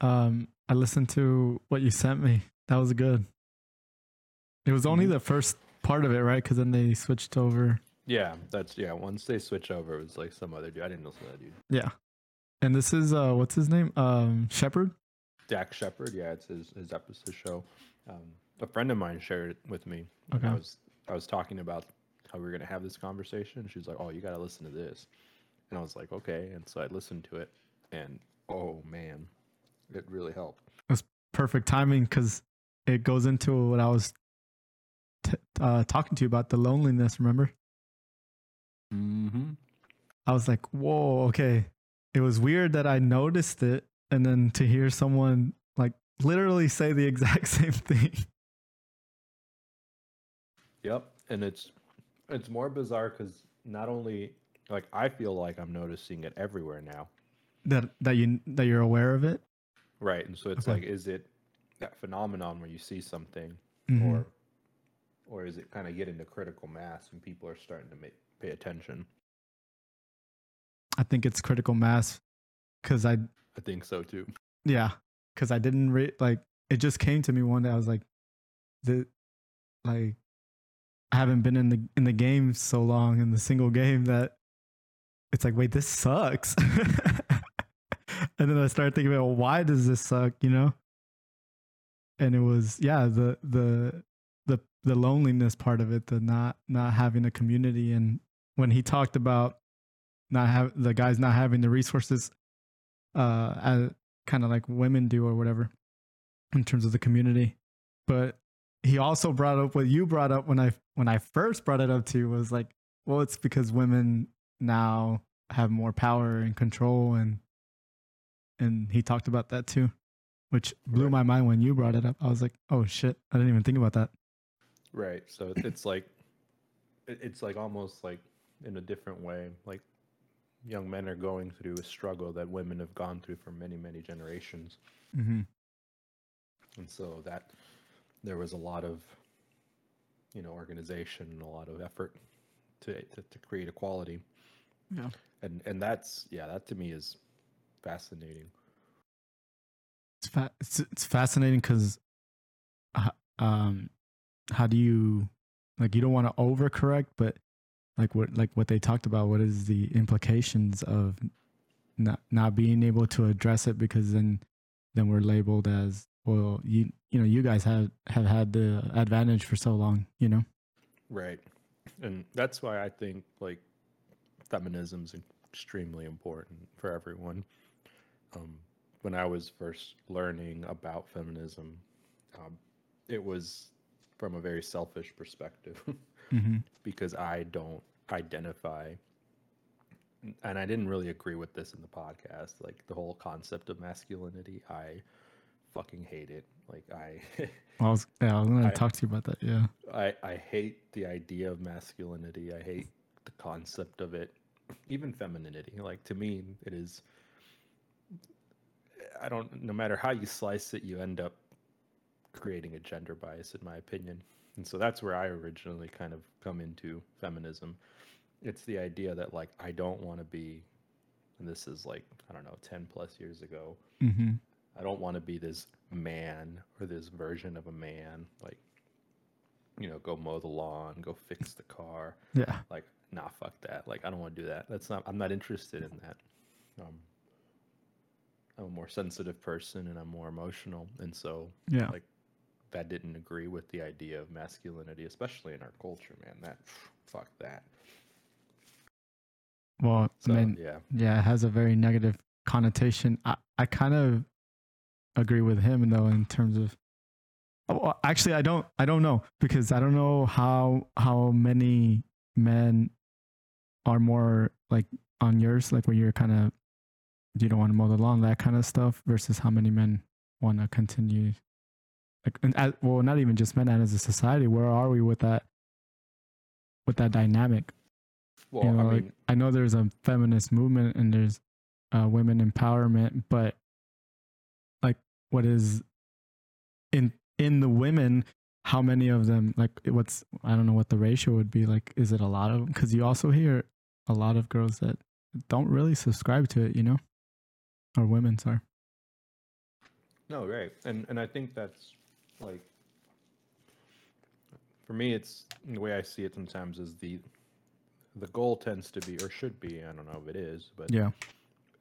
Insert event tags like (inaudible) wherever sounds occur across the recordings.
Um, I listened to what you sent me. That was good. It was only Mhm. the first part of it, right? Because then they switched over. Yeah, that's yeah. Once they switch over, it was like some other dude. I didn't listen to that dude. Yeah. And this is uh, what's his name? Um, Shepard. Dax Shepard. Yeah, it's his his episode show. Um, a friend of mine shared it with me. Okay. I was I was talking about how we were gonna have this conversation. She was like, "Oh, you gotta listen to this," and I was like, "Okay." And so I listened to it, and oh man, it really helped. It's perfect timing because it goes into what I was t- uh, talking to you about the loneliness. Remember? Mm-hmm. I was like, whoa, okay. It was weird that I noticed it, and then to hear someone like literally say the (laughs) exact same thing. Yep, and it's it's more bizarre because not only like I feel like I'm noticing it everywhere now, that that you that you're aware of it. Right? And so it's Okay. like, is it that phenomenon where you see something, Mhm. or or is it kind of getting to critical mass and people are starting to make pay attention? I think it's critical mass because I I think so too. yeah because I didn't re- like it just came to me one day. I was like, the like I haven't been in the in the game so long in the single game that it's like wait this sucks. (laughs) and then I started thinking about why does this suck, you know? And it was yeah the the the the loneliness part of it, the not not having a community, and when he talked about not have the guys not having the resources uh as kind of like women do or whatever in terms of the community but he also brought up what you brought up when i when i first brought it up to you was like well it's because women now have more power and control and and he talked about that too which blew Right. my mind when you brought it up i was like oh shit i didn't even think about that Right. So it's like it's like almost like in a different way, like young men are going through a struggle that women have gone through for many many generations. mm-hmm. and so that there was a lot of you know organization and a lot of effort to to, to create equality Yeah. and and that's yeah that to me is fascinating. It's fa- it's, it's fascinating because um how do you like you don't want to overcorrect but like what like what they talked about what is the implications of not not being able to address it because then then we're labeled as well you you know you guys have have had the advantage for so long you know? Right. And that's why i think like feminism is extremely important for everyone um, when i was first learning about feminism um, it was from a very selfish perspective (laughs) mm-hmm. because I don't identify and I didn't really agree with this in the podcast like the whole concept of masculinity. I fucking hate it. Like I (laughs) I was yeah I was gonna talk to you about that yeah. I I hate the idea of masculinity. I hate the concept of it even femininity. Like to me it is I don't no matter how you slice it you end up creating a gender bias in my opinion. And so that's where i originally kind of come into feminism. It's the idea that like i don't want to be and this is like i don't know 10 plus years ago mm-hmm. i don't want to be this man or this version of a man like you know go mow the lawn go fix the car. Yeah. Like nah fuck that. Like i don't want to do that. That's not i'm not interested in that. Um i'm a more sensitive person and i'm more emotional. And so yeah. like that didn't agree with the idea of masculinity especially in our culture man. That fuck that. Well so I mean, yeah. yeah it has a very negative connotation. I, I kind of agree with him though in terms of oh, well, actually i don't i don't know because i don't know how how many men are more like on yours like where you're kind of you don't want to mow the lawn that kind of stuff versus how many men want to continue like and as, well not even just men and as a society where are we with that with that dynamic well you know, i like, mean I know there's a feminist movement and there's uh, women empowerment, but like, what is in in the women? How many of them? Like, what's I don't know what the ratio would be. Like, is it a lot of? Because you also hear a lot of girls that don't really subscribe to it, you know, or women. Sorry. No, right, and and I think that's like for me, it's the way I see it. Sometimes is the the goal tends to be or should be. I don't know if it is, but Yeah.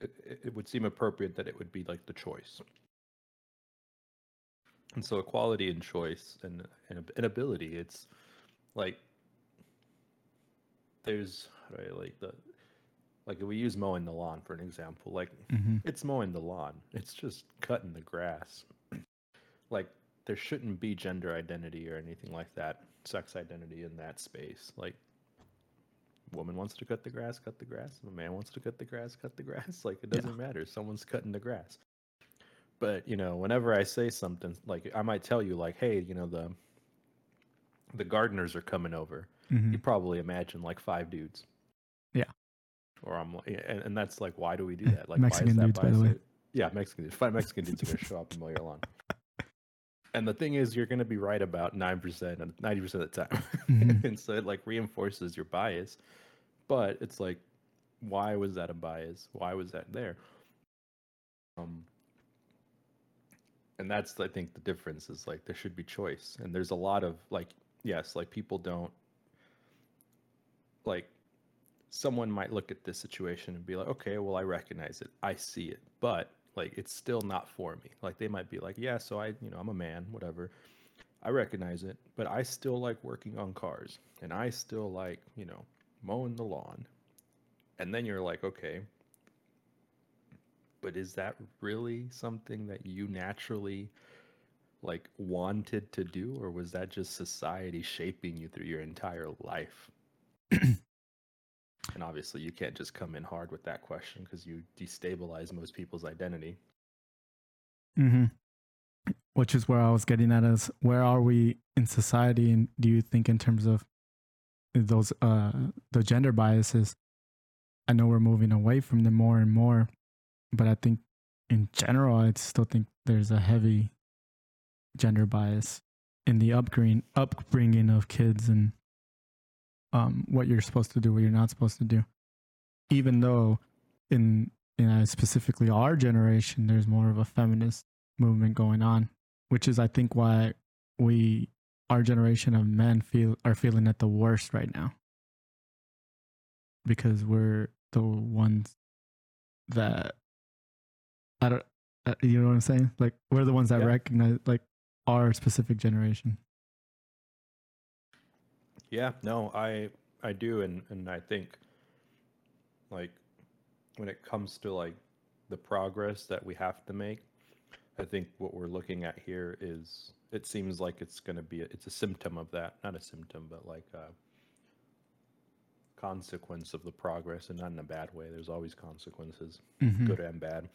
it, it it would seem appropriate that it would be like the choice. And so equality and choice and and, and ability, it's like there's how do I like the like if we use mowing the lawn for an example, like hmm it's mowing the lawn. It's just cutting the grass. (clears throat) like there shouldn't be gender identity or anything like that, sex identity in that space. Like woman wants to cut the grass, cut the grass. If a man wants to cut the grass, cut the (laughs) grass. Like it doesn't matter. Someone's cutting the grass. But you know, whenever I say something, like I might tell you, like, hey, you know, the the gardeners are coming over. hmm You probably imagine like five dudes. Or I'm like, and, and that's like, why do we do that? Like, Mexican why is dudes, that by the way. Yeah, Mexican dudes. Five Mexican dudes are gonna show up and mow your lawn. (laughs) And the thing is, you're gonna be right about nine percent and ninety percent of the time, Mhm. (laughs) and so it like reinforces your bias. But it's like, why was that a bias? Why was that there? Um, and that's I think the difference is like there should be choice, and there's a lot of like yes, like people don't like someone might look at this situation and be like, okay, well, I recognize it, I see it, but like it's still not for me. Like they might be like, yeah, so I, you know, I'm a man, whatever. I recognize it, but I still like working on cars and I still like, you know, mowing the lawn. And then you're like, okay, but is that really something that you naturally like wanted to do or was that just society shaping you through your entire life? (clears throat) and obviously you can't just come in hard with that question because you destabilize most people's identity. hmm Which is where I was getting at is where are we in society and do you think in terms of those uh the gender biases? I know we're moving away from them more and more, but I think in general I still think there's a heavy gender bias in the upbringing upbringing of kids and um what you're supposed to do, what you're not supposed to do. Even though in in specifically our generation there's more of a feminist movement going on, which is I think why we our generation of men feel are feeling at the worst right now. Because we're the ones that I don't uh, you know what I'm saying? Like we're the ones that Yeah. recognize like our specific generation. Yeah, no, I I do and and I think like when it comes to like the progress that we have to make, I think what we're looking at here is it seems like it's going to be a, it's a symptom of that, not a symptom, but like a consequence of the progress and not in a bad way. There's always consequences, Mhm. good and bad.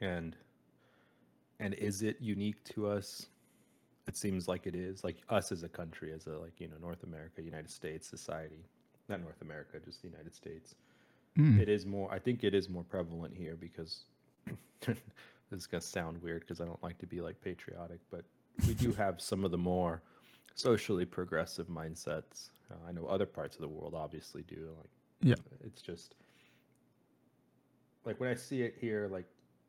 And and is it unique to us? It seems like it is. Like us as a country, as a like, you know, North America, United States society. Not North America, just the United States Mm. it is more i think it is more prevalent here because (laughs) this is going to sound weird because i don't like to be like patriotic but we do (laughs) have some of the more socially progressive mindsets uh, i know other parts of the world obviously do like Yeah. it's just like when i see it here like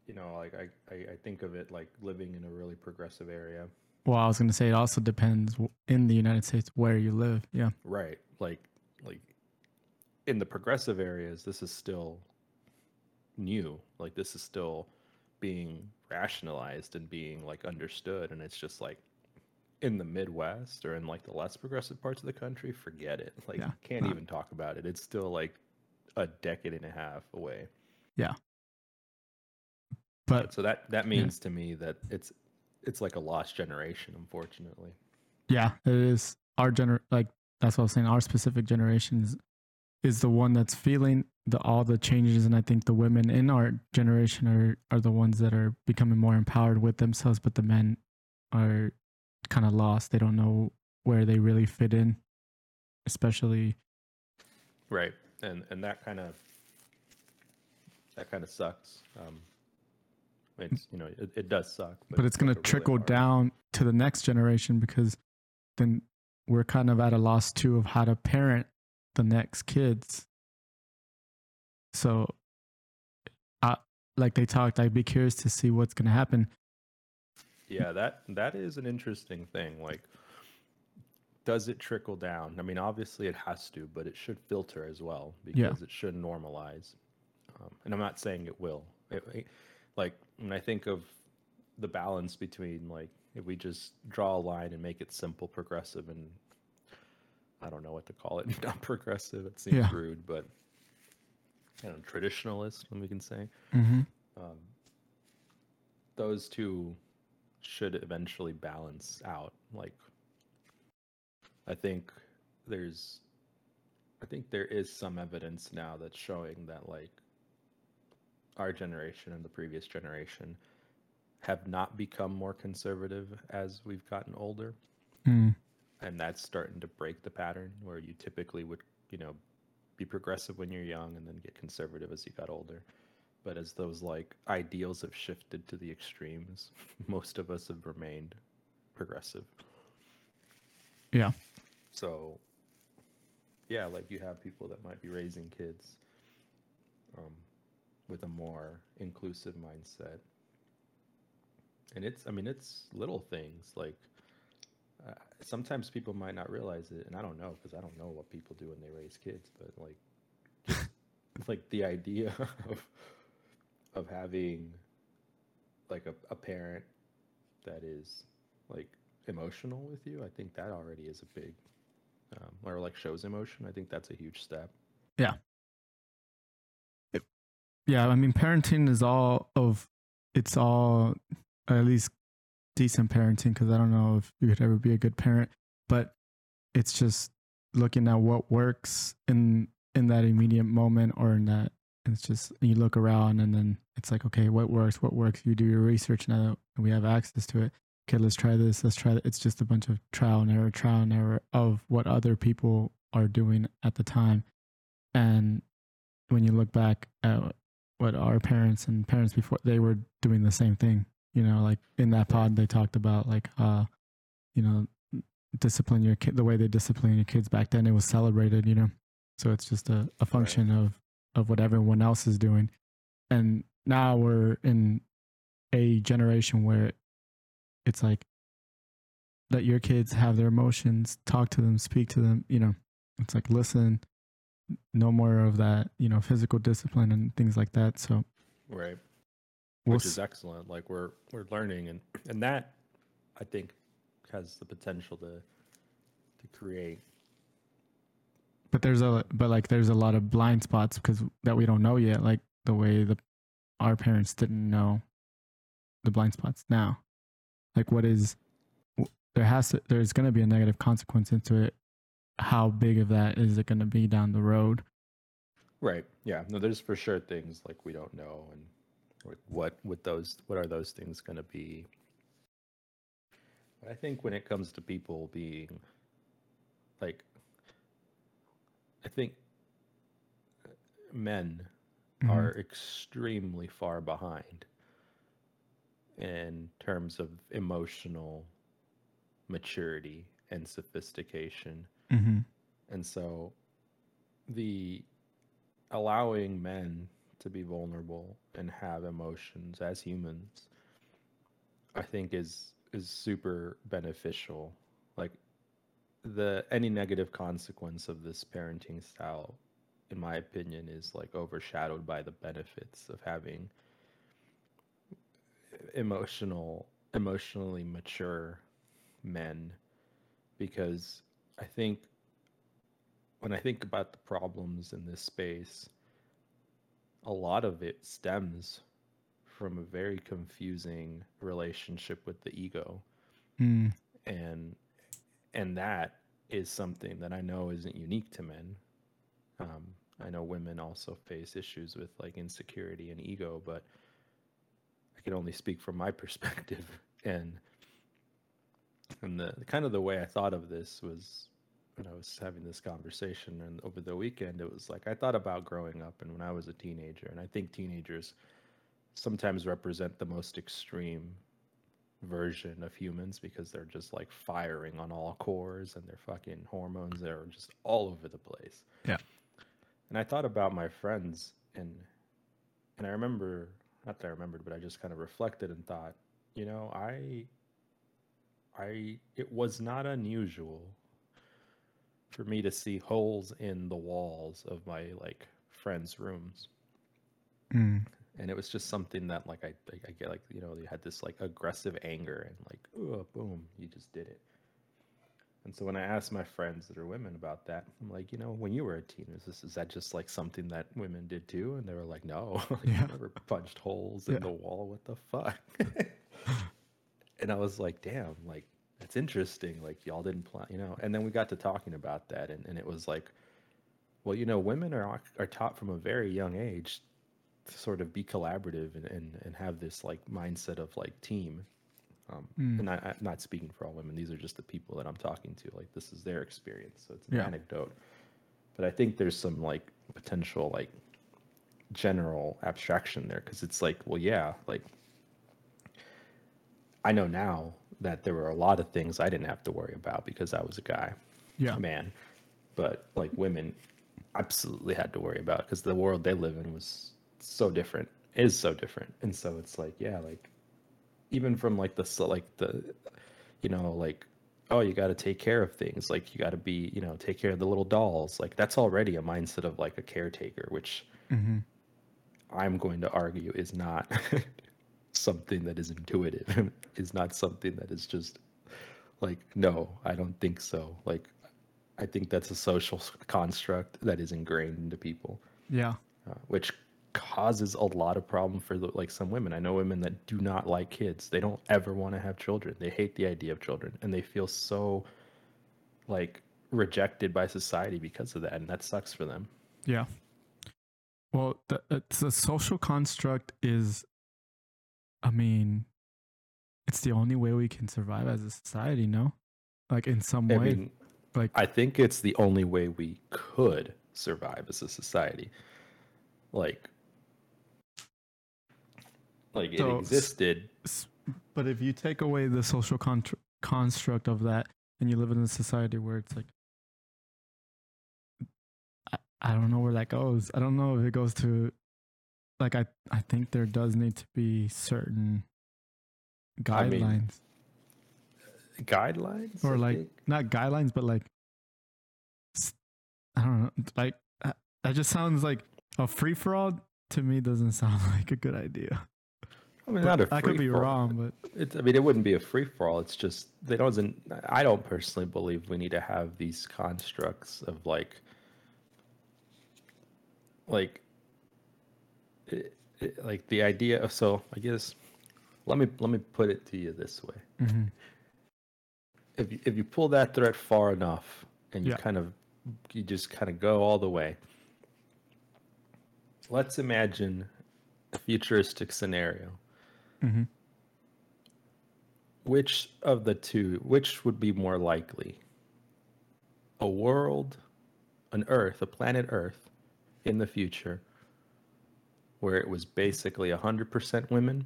you know like i i, I think of it like living in a really progressive area Well, I was going to say it also depends in the United States where you live. Yeah. Right. Like like in the progressive areas this is still new. Like this is still being rationalized and being like understood and it's just like in the Midwest or in like the less progressive parts of the country, forget it. Like Yeah, can't not- even talk about it. It's still like a decade and a half away. Yeah. But So that that means to me that it's it's like a lost generation unfortunately. yeah, it is our gener like that's what I was saying. Our specific generation is, is the one that's feeling the all the changes, and I think the women in our generation are are the ones that are becoming more empowered with themselves, but the men are kind of lost. They don't know where they really fit in, especially Right. And and that kind of that kind of sucks. Um it's you know it, it does suck, but it's going to really trickle hard- down to the next generation because then we're kind of at a loss too of how to parent the next kids. So, I like they talked, I'd be curious to see what's gonna happen. Yeah, that that is an interesting thing. Like, does it trickle down? I mean, obviously it has to, but it should filter as well because Yeah. it should normalize. Um, and I'm not saying it will. It- like when I think of the balance between like if we just draw a line and make it simple, progressive, and I don't know what to call it, (laughs) not progressive. It seems Yeah. rude, but I don't know, traditionalist, when we can say Mm-hmm. um, those two should eventually balance out. Like, I think there's, I think there is some evidence now that's showing that like our generation and the previous generation have not become more conservative as we've gotten older Mm. and that's starting to break the pattern where you typically would you know be progressive when you're young and then get conservative as you got older but as those like ideals have shifted to the extremes (laughs) most of us have remained progressive Yeah. so yeah like you have people that might be raising kids um, with a more inclusive mindset. And it's i mean it's little things like uh, sometimes people might not realize it and i don't know because i don't know what people do when they raise kids but like (laughs) like the idea (laughs) of of having like a, a parent that is like emotional with you i think that already is a big um, or like shows emotion i think that's a huge step. Yeah, I mean, parenting is all of it's all at least decent parenting because I don't know if you could ever be a good parent, but it's just looking at what works in in that immediate moment or in that it's just you look around and then it's like okay what works what works? You do your research now that we have access to it. Okay let's try this let's try that. It's just a bunch of trial and error trial and error of what other people are doing at the time. And when you look back at what our parents and parents before they were doing the same thing you know like in that pod they talked about like uh you know discipline your kid the way they discipline your kids back then it was celebrated you know? So it's just a, a function of of what everyone else is doing. And now we're in a generation where it's like let your kids have their emotions talk to them speak to them you know? It's like listen no more of that you know physical discipline and things like that so. Right. We'll which is excellent like we're we're learning and and that i think has the potential to to create. But there's a but like there's a lot of blind spots because that we don't know yet like the way the our parents didn't know the blind spots now. Like what is there has to there's going to be a negative consequence into it how big of that is it going to be down the road right yeah no there's for sure things like we don't know and what what those what are those things going to be but i think when it comes to people being like i think men Mhm. are extremely far behind in terms of emotional maturity and sophistication. Mhm. And so the allowing men to be vulnerable and have emotions as humans I think is is super beneficial. Like the any negative consequence of this parenting style in my opinion is like overshadowed by the benefits of having emotional emotionally mature men because I think when I think about the problems in this space, a lot of it stems from a very confusing relationship with the ego. Mm. And and that is something that I know isn't unique to men. Um, I know women also face issues with like insecurity and ego, but I can only speak from my (laughs) perspective. And and the kind of the way I thought of this was when I was having this conversation and over the weekend it was like I thought about growing up and when I was a teenager and I think teenagers sometimes represent the most extreme version of humans because they're just like firing on all cores and their fucking hormones are just all over the place. Yeah. And I thought about my friends and and I remember not that I remembered, but I just kind of reflected and thought, you know, I I it was not unusual for me to see holes in the walls of my like friends' rooms. Mm. And it was just something that like I I, I get like, you know, they had this like aggressive anger and like, oh boom, you just did it. And so when I asked my friends that are women about that, I'm like, you know, when you were a teen, is this is that just like something that women did too? And they were like, no, like, (laughs) Yeah. I never punched holes Yeah. in the wall. What the fuck? (laughs) (laughs) and I was like, damn, like that's interesting. Like y'all didn't plan, you know. And then we got to talking about that, and, and it was like, well, you know, women are are taught from a very young age to sort of be collaborative and and, and have this like mindset of like team. Um, Mm. And I, I'm not speaking for all women; these are just the people that I'm talking to. Like this is their experience, so it's an Yeah. anecdote. But I think there's some like potential like general abstraction there because it's like, well, yeah, like I know now that there were a lot of things I didn't have to worry about because I was a guy, Yeah. a man. But like women, absolutely had to worry about because the world they live in was so different, is so different, and so it's like, yeah, like even from like the like the, you know, like oh, you got to take care of things, like you got to be, you know, take care of the little dolls, like that's already a mindset of like a caretaker, which hmm I'm going to argue is not (laughs) something that is intuitive, (laughs) is not something that is just like, no, I don't think so. Like, I think that's a social construct that is ingrained into people, Yeah. uh, which causes a lot of problem for the, like some women. I know women that do not like kids. They don't ever want to have children. They hate the idea of children and they feel so like rejected by society because of that. And that sucks for them. Yeah. Well, the, it's a social construct is, I mean, it's the only way we can survive as a society, no? Like in some I way. mean, like- I think it's the only way we could survive as a society. Like, like it So, existed. But if you take away the social contr construct of that and you live in a society where it's like I, I don't know where that goes i don't know if it goes to like i i think there does need to be certain I mean, guidelines guidelines or like not guidelines but like I don't know like uh, that just sounds like a free for all to me doesn't (laughs) sound like a good idea I mean, But not a i could be wrong but It's, I mean, it wouldn't be a free for all. It's just they doesn't. I don't personally believe we need to have these constructs of like, like, it, it- like the idea of. So I guess let me let me put it to you this way. mhm, if you, if you pull that thread far enough and you Yeah. kind of you just kind of go all the way let's imagine a futuristic scenario Mm-hmm. which of the two which would be more likely a world an earth a planet earth in the future where it was basically 100% women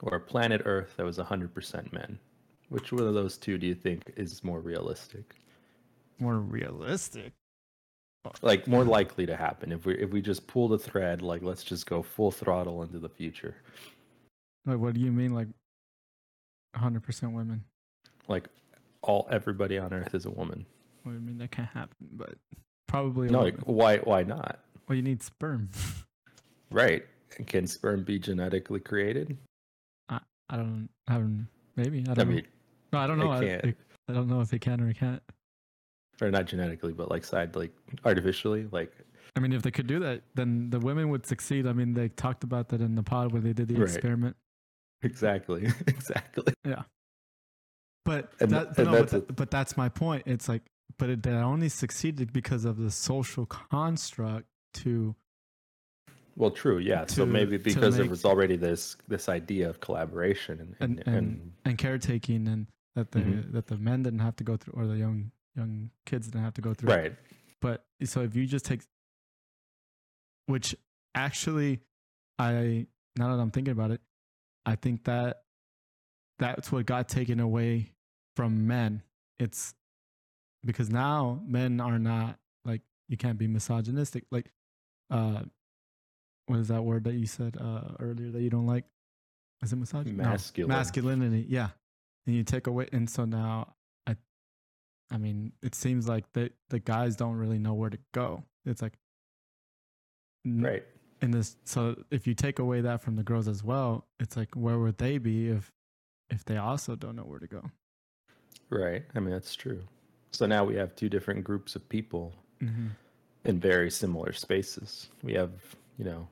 or a planet earth that was 100% men? Which one of those two do you think is more realistic? More realistic? Like more likely to happen. If we if we just pull the thread like let's just go full throttle into the future. Like, what do you mean, like, hundred percent women? like all everybody on earth is a woman. Do you mean that can't happen? But probably. no like why why not well, you need sperm. right can sperm be genetically created I I don't. I don't. Maybe. I i don't know. mean No, I don't know. I. I, I don't know if it can or can't. or not genetically but like side like artificially like I mean, if they could do that, then the women would succeed. I mean, they talked about that in the pod where they did the Right. experiment. exactly (laughs) exactly Yeah. But And that, th- and no, but, that's a- but that's my point. It's like, but it, they only succeeded because of the social construct to well true yeah so maybe to because there was already this this idea of collaboration and and, And- and- and caretaking, and that the Mhm. that the men didn't have to go through, or the young young kids didn't have to go through. right But so if you just take, which actually, I now that I'm thinking about it, I think that that's what got taken away from men. It's because now men are not like you can't be misogynistic. Like, uh, what is that word that you said uh, earlier that you don't like? Is it misogyny? No. Masculine. masculinity. Yeah, and you take away, and so now I, I mean, it seems like the the guys don't really know where to go. It's like, Right. And this so if you take away that from the girls as well it's like where would they be if if they also don't know where to go Right. I mean, that's true. So now we have two different groups of people mm-hmm. In very similar spaces. We have, you know,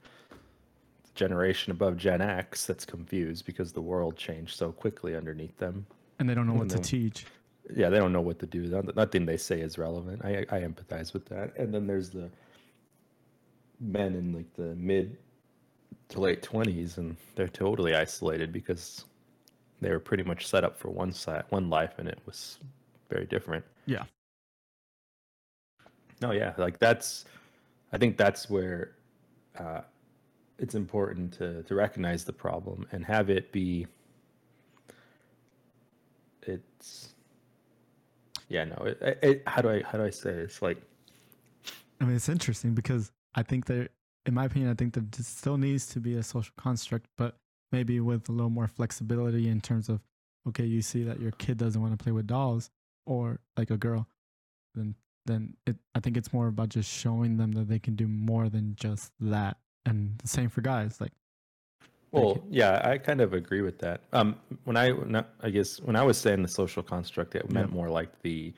the generation above Gen X that's confused because the world changed so quickly underneath them. and they don't know what to teach Yeah, they don't know what to do. Nothing they say is relevant. I I empathize with that. And then there's the men in like the mid to late twenties, and they're totally isolated because they were pretty much set up for one side, one life, and it was very different. Yeah. No, yeah, like that's. I think that's where uh, it's important to to recognize the problem and have it be. It's. Yeah, no. It, it, how do I how do I say it? it's like i mean it's interesting because i think there in my opinion i think there still needs to be a social construct but maybe with a little more flexibility in terms of okay you see that your kid doesn't want to play with dolls or like a girl then then it i think it's more about just showing them that they can do more than just that and the same for guys like Well, yeah, I kind of agree with that. Um, when I, when I I guess when I was saying the social construct, it meant Yeah. more like the,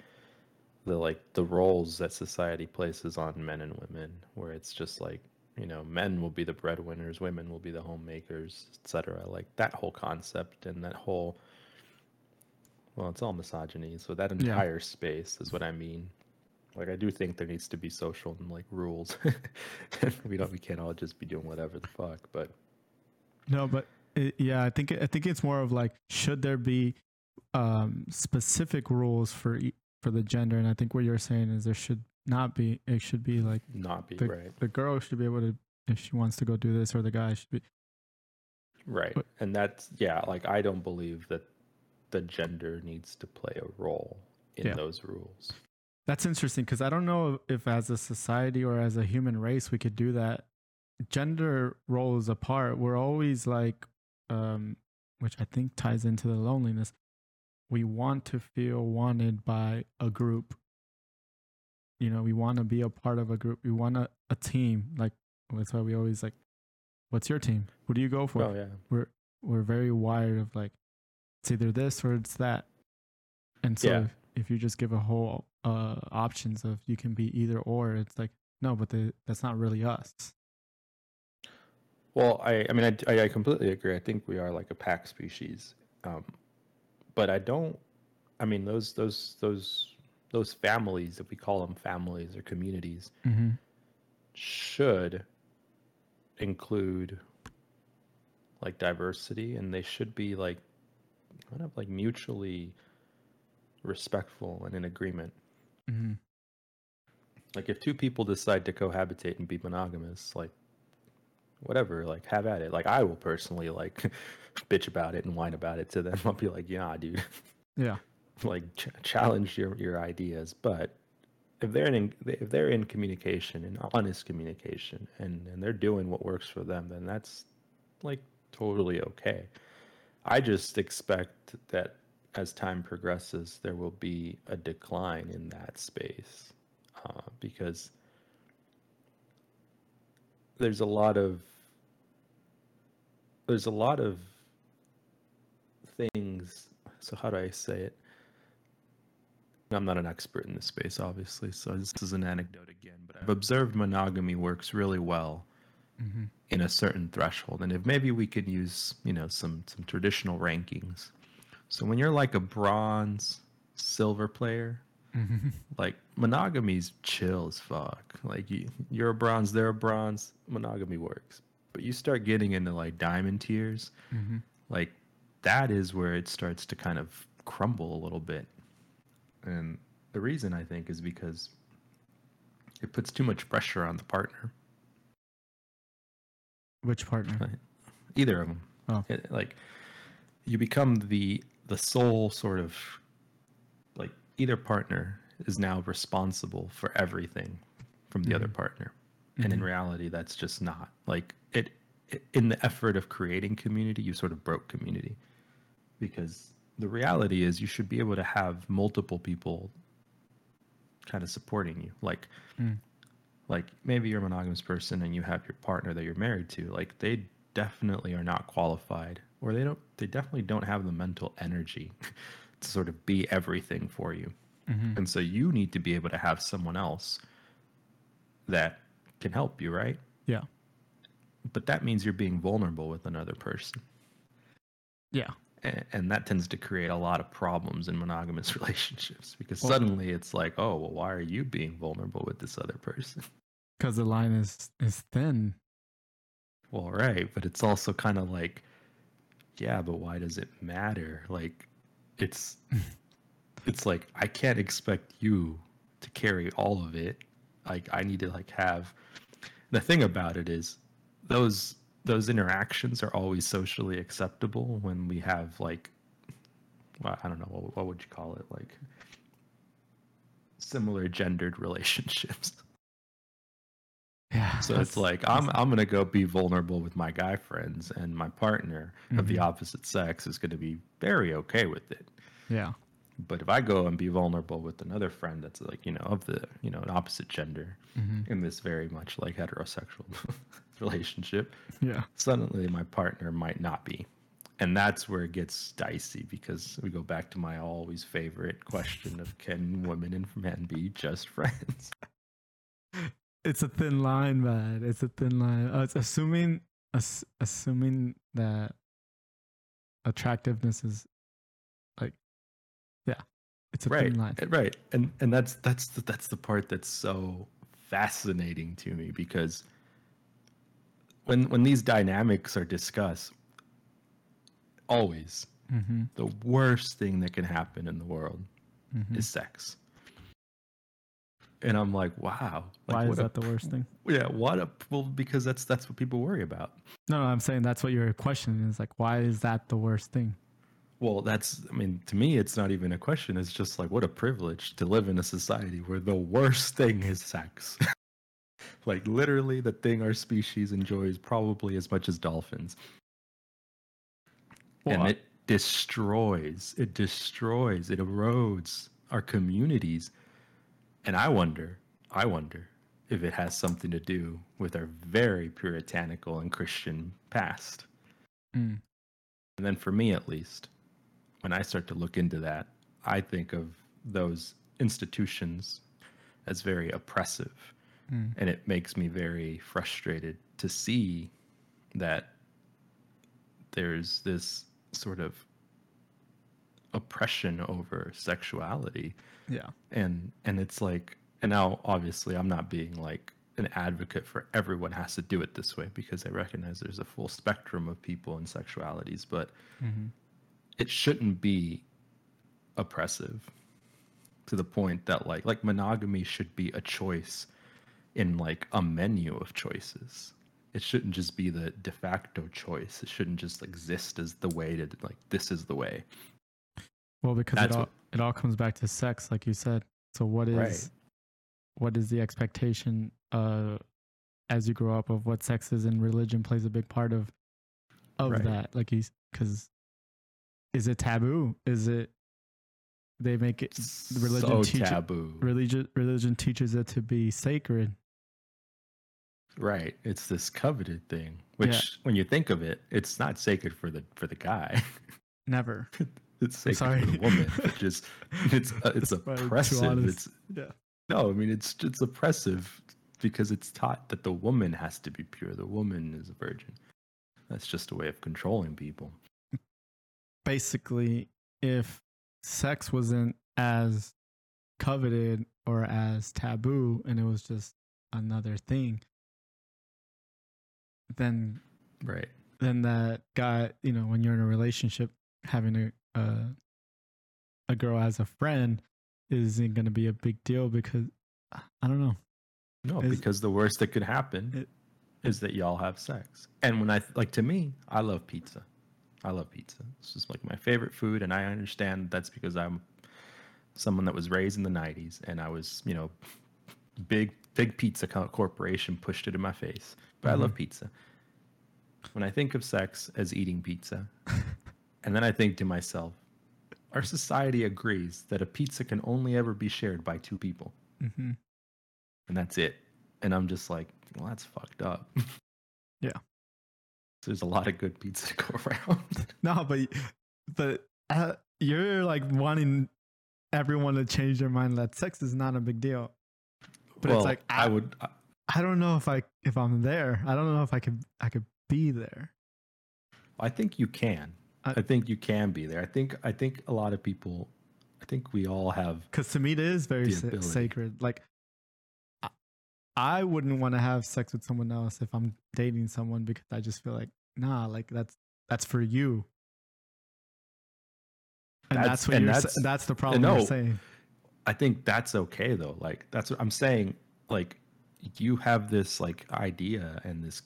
the like the roles that society places on men and women, where it's just like you know, men will be the breadwinners, women will be the homemakers, etc. Like that whole concept and that whole, well, it's all misogyny. So that Yeah. entire space is what I mean. Like I do think there needs to be social and like rules. (laughs) we don't, we can't all just be doing whatever the fuck, but. No, but it, yeah, I think I think it's more of like should there be um, specific rules for for the gender, and I think what you're saying is there should not be. It should be like not be the right the girl should be able to if she wants to go do this, or the guy should be. right but- and that's yeah like i don't believe that the gender needs to play a role in Yeah. those rules That's interesting because I don't know if as a society or as a human race we could do that. Gender roles apart, we're always like, um, which I think ties into the loneliness. We want to feel wanted by a group. You know, we want to be a part of a group. We want a, a team. Like that's why we always like, what's your team? Who do you go for? oh yeah we're we're very wired of like it's either this or it's that and so Yeah. if, if you just give a whole uh options of you can be either or it's like no but the, that's not really us. Well i i mean I, I completely agree. I think we are like a pack species um but i don't i mean those those those those families if we call them families or communities mm-hmm. should include like diversity and they should be like kind of like mutually respectful and in agreement Mm-hmm. like if two people decide to cohabitate and be monogamous like whatever like have at it. Like i will personally like (laughs) bitch about it and whine about it to them. (laughs) I'll be like yeah dude. Yeah. (laughs) Like ch- challenge your your ideas. But if they're in if they're in communication and honest communication and and they're doing what works for them then that's like totally okay. I just expect that as time progresses there will be a decline in that space uh, because there's a lot of there's a lot of things so how do i say it I'm not an expert in this space, obviously, so this is an anecdote again, but I've observed monogamy works really well mm-hmm. in a certain threshold. And if maybe we could use, you know, some some traditional rankings. So when you're like a bronze, silver player, Mm-hmm. (laughs) like monogamy's chill as fuck. Like you, you're a bronze, they're a bronze, monogamy works. But you start getting into like diamond tiers, Mm-hmm. like that is where it starts to kind of crumble a little bit. And the reason I think is because it puts too much pressure on the partner, which partner either of them. Oh. It- like you become the the sole sort of like either partner is now responsible for everything from the other Mhm. partner. and in Mhm. reality that's just not like it, it in the effort of creating community you sort of broke community because the reality is you should be able to have multiple people kind of supporting you like Mm. like maybe you're a monogamous person and you have your partner that you're married to like they definitely are not qualified or they don't they definitely don't have the mental energy (laughs) to sort of be everything for you Mhm. and so you need to be able to have someone else that can help you right Yeah. but that means you're being vulnerable with another person Yeah. A- and that tends to create a lot of problems in monogamous (laughs) relationships because Well- suddenly it's like oh well why are you being vulnerable with this other person (laughs) Because the line is is thin. well right but it's also kind of like yeah but why does it matter? Like it's it's like i can't expect you to carry all of it. Like i need to like have the thing about it is those those interactions are always socially acceptable when we have like well, i don't know what, what would you call it? Like similar gendered (laughs) relationships Yeah. so it's like I'm I'm gonna go be vulnerable with my guy friends, and my partner of the Mhm. opposite sex is gonna be very okay with it. Yeah. But if I go and be vulnerable with another friend that's like you know of the you know an opposite gender Mhm. in this very much like heterosexual (laughs) relationship, Yeah. suddenly my partner might not be. And that's where it gets dicey because we go back to my always favorite question of can women and men be just (laughs) friends? It's a thin line, man. It's a thin line. Uh, it's assuming ass- assuming that attractiveness is like yeah. It's a right thin line. uh, right and and that's that's the, that's the part that's so fascinating to me because when when these dynamics are discussed always Mm-hmm. the worst thing that can happen in the world Mm-hmm. is sex and i'm like wow like, Why is what a- that the worst thing? yeah what a well because that's that's what people worry about No, no, I'm saying that's what your question is. Like, why is that the worst thing? Well, that's, I mean, to me, it's not even a question. It's just like, what a privilege to live in a society where the worst thing is sex. (laughs) like, literally, the thing our species enjoys probably as much as dolphins. Well, and it destroys, it destroys, it erodes our communities. And I wonder, I wonder if it has something to do with our very puritanical and Christian past. Mm. And then for me, at least, when I start to look into that, I think of those institutions as very oppressive. Mm. And it makes me very frustrated to see that there's this sort of oppression over sexuality Yeah. and and it's like and now obviously i'm not being like an advocate for everyone has to do it this way because i recognize there's a full spectrum of people and sexualities but Mm-hmm. it shouldn't be oppressive to the point that like like monogamy should be a choice in like a menu of choices it shouldn't just be the de facto choice it shouldn't just exist as the way to like this is the way Well, because it That's all what- it all comes back to sex, like you said. So what is Right. what is the expectation uh as you grow up of what sex is and religion plays a big part of of Right. that like he's because is it taboo is it they make it religion so teach taboo religion religion teaches it to be sacred Right. It's this coveted thing, which when you think of it, it's not sacred for the for the guy. (laughs) never it's I'm sacred for the woman. (laughs) Which is it's uh, it's That's oppressive. It's yeah no, I mean it's it's oppressive because it's taught that the woman has to be pure. The woman is a virgin. That's just a way of controlling people. basically if sex wasn't as coveted or as taboo and it was just another thing then Right. then that guy you know when you're in a relationship having a a, a girl as a friend isn't going to be a big deal because i don't know No, Is- because the worst that could happen It- is that y'all have sex. And when I like to me, I love pizza. I love pizza. It's just like my favorite food, and I understand that's because I'm someone that was raised in the '90s, and I was, you know, big big pizza corporation pushed it in my face. But I love Mhm. pizza. When I think of sex as eating pizza, (laughs) and then I think to myself, our society agrees that a pizza can only ever be shared by two people, hmm and that's it. And I'm just like, well, that's fucked up. (laughs) Yeah. So there's a lot of good pizza to go (laughs) around. No, but but uh, you're like wanting everyone to change their mind that sex is not a big deal. But well, it's like I would. I- I don't know if I if I'm there. I don't know if I could I could be there. I think you can. I- I think you can be there. I think. I think a lot of people. I think we all have. Because to me, it is very sa- sacred. Like, I, I wouldn't want to have sex with someone else if I'm dating someone because I just feel like, nah, like that's that's for you. And That's- that's, what and you're. that's- That's, that's the problem no. you're saying. I think that's okay though. Like that's what I'm saying. Like you have this like idea and this.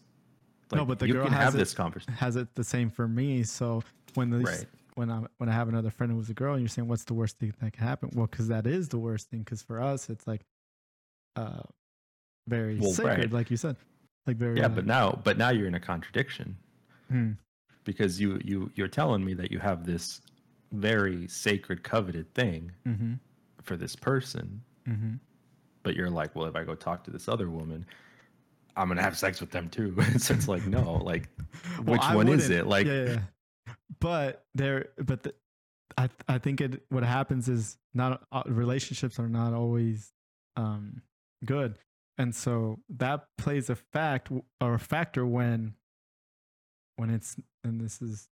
No, like, but the you girl can has have it- this conversation. Has it the same for me? So when the Right. when I when I have another friend who's a girl, and you're saying what's the worst thing that can happen? Well, because that is the worst thing. Because for us, it's like, uh, very Well, sacred, right. like you said, like very. Yeah, like, but now, but now you're in a contradiction hmm. because you you you're telling me that you have this very sacred coveted thing Mm-hmm. for this person, Mm-hmm. but you're like, well, if I go talk to this other woman, I'm gonna have sex with them too. (laughs) so it's like, no, like, (laughs) which I one is it? Like, yeah, yeah. But there, but the, I, I think it. What happens is not uh, relationships are not always um good, and so that plays a fact or a factor when, when it's and this is,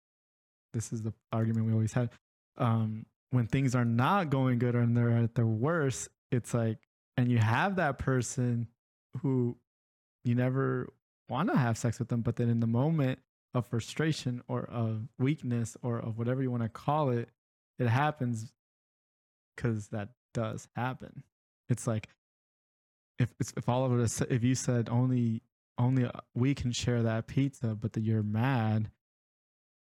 this is the argument we always had, um, when things are not going good and they're at their worst, it's like, and you have that person who you never want to have sex with them, but then in the moment of frustration or of weakness or of whatever you want to call it, it happens because that does happen. It's like if if all of us if you said only only uh, we can share that pizza, but that you're mad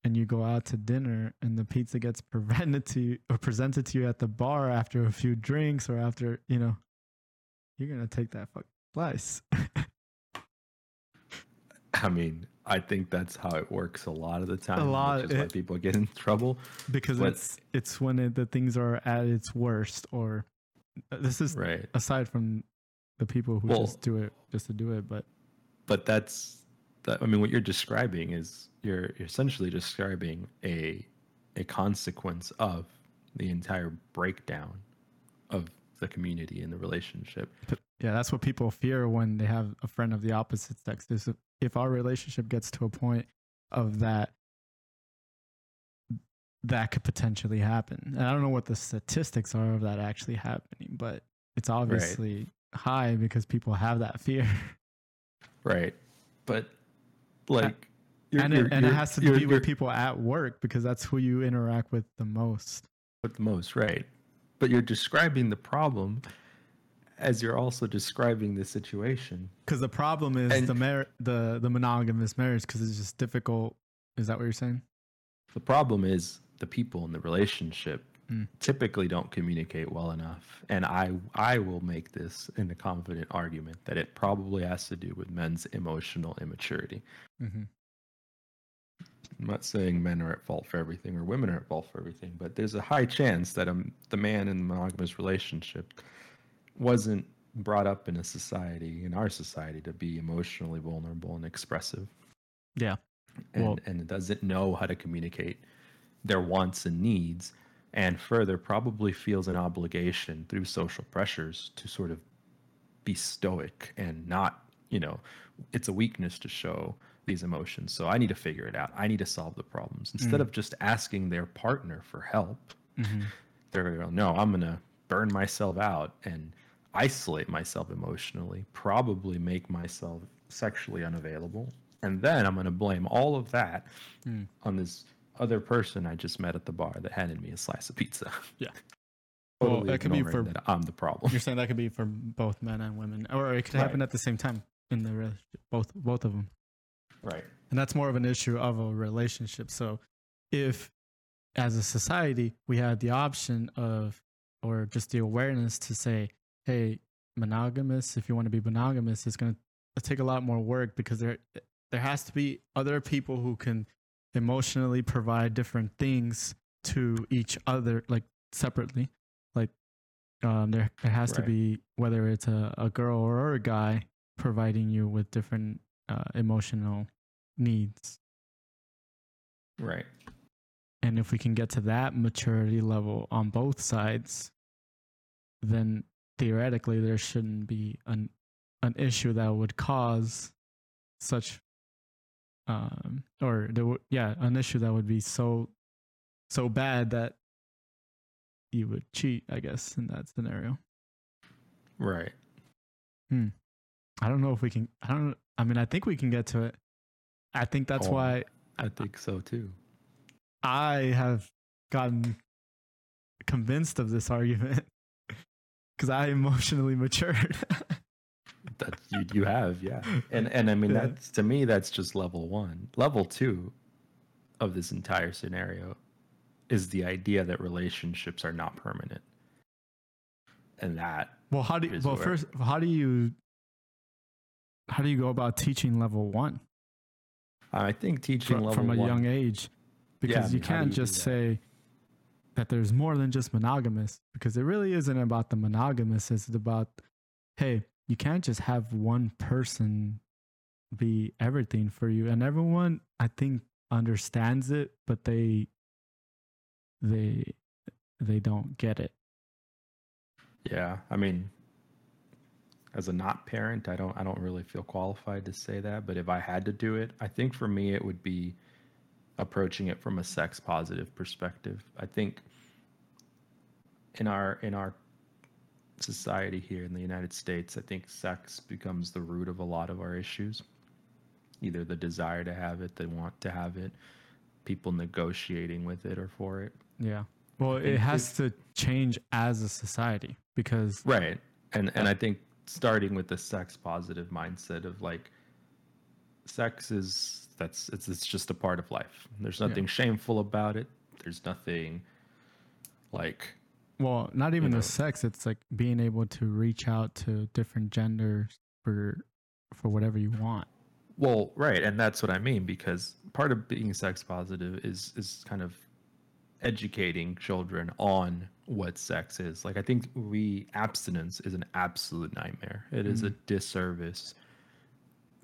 and you go out to dinner and the pizza gets (laughs) presented to you or presented to you at the bar after a few drinks or after you know you're gonna take that fuck slice. (laughs) I mean, I think that's how it works a lot of the time. A lot, which is why people get in trouble. because But- it's it's when it, the things are at its worst or uh, this is Right. aside from the people who Well- just do it just to do it but but that's that i mean what you're describing is you're, you're essentially describing a a consequence of the entire breakdown of the community and the relationship yeah that's what people fear when they have a friend of the opposite sex is if, our relationship gets to a point of that that could potentially happen. And i don't know what the statistics are of that actually happening but it's obviously high because people have that fear. Right. But like you're- and, you're- it, and it has to be with people at work because that's who you interact with the most. With the most right. But you're describing the problem as you're also describing the situation Because the problem is And- the mar- the the monogamous marriage because it's just difficult. Is that what you're saying? The problem is the people in the relationship Mm. typically don't communicate well enough. And I I will make this in a confident argument that it probably has to do with men's emotional immaturity. Mm-hmm. I'm not saying men are at fault for everything or women are at fault for everything, but there's a high chance that um, the man in the monogamous relationship wasn't brought up in a society, in our society, to be emotionally vulnerable and expressive. Yeah. and, Well- and doesn't know how to communicate their wants and needs and further probably feels an obligation through social pressures to sort of be stoic and not you know it's a weakness to show these emotions so i need to figure it out i need to solve the problems instead Mm. of just asking their partner for help Mm-hmm. they're going to go no i'm going to burn myself out and isolate myself emotionally probably make myself sexually unavailable and then i'm going to blame all of that Mm. on this other person i just met at the bar that handed me a slice of pizza Yeah. (laughs) Well, totally that could be for- that i'm the problem You're saying that could be for both men and women, or it could happen at the same time in the relationship, both both of them. right And that's more of an issue of a relationship. So, if as a society we had the option of, or just the awareness to say, hey, monogamous, if you want to be monogamous, it's going to take a lot more work because there there has to be other people who can emotionally provide different things to each other, like separately. Like um, there there has to be whether it's a, a girl or a guy providing you with different uh, emotional needs. Right. And if we can get to that maturity level on both sides, then theoretically there shouldn't be an an issue that would cause such um or there would yeah an issue that would be so so bad that you would cheat i guess in that scenario Right. hmm i don't know if we can i don't i mean i think we can get to it i think that's Oh. why I think so too. I have gotten convinced of this argument because I emotionally matured. (laughs) That you you have, yeah. (laughs) And and I mean Yeah. that's to me that's just level 1. Level 2 of this entire scenario is the idea that relationships are not permanent. And that well, how do you, well where- first how do you how do you go about teaching level one I think teaching from, level from a 1 young age? I Because you mean, can't you just say that there's more than just monogamous because it really isn't about the monogamous. It's about hey, you can't just have one person be everything for you, and everyone I think understands it, but they they they don't get it. Yeah, I mean, as a not parent, I don't I don't really feel qualified to say that, but if I had to do it, I think for me it would be approaching it from a sex positive perspective. I think in our in our society here in the United States, I think sex becomes the root of a lot of our issues. Either the desire to have it, the want to have it, people negotiating with it or for it. Yeah. Well, it has to change as a society because Right. And and I think starting with the sex positive mindset of like sex is that's it's it's just a part of life. There's Yeah. nothing shameful about it. There's nothing like well, not even know. the sex. It's like being able to reach out to different genders for for whatever you want. well, right, and that's what I mean because part of being sex positive is is kind of educating children on what sex is. Like I think we abstinence is an absolute nightmare. It is a mm-hmm. disservice.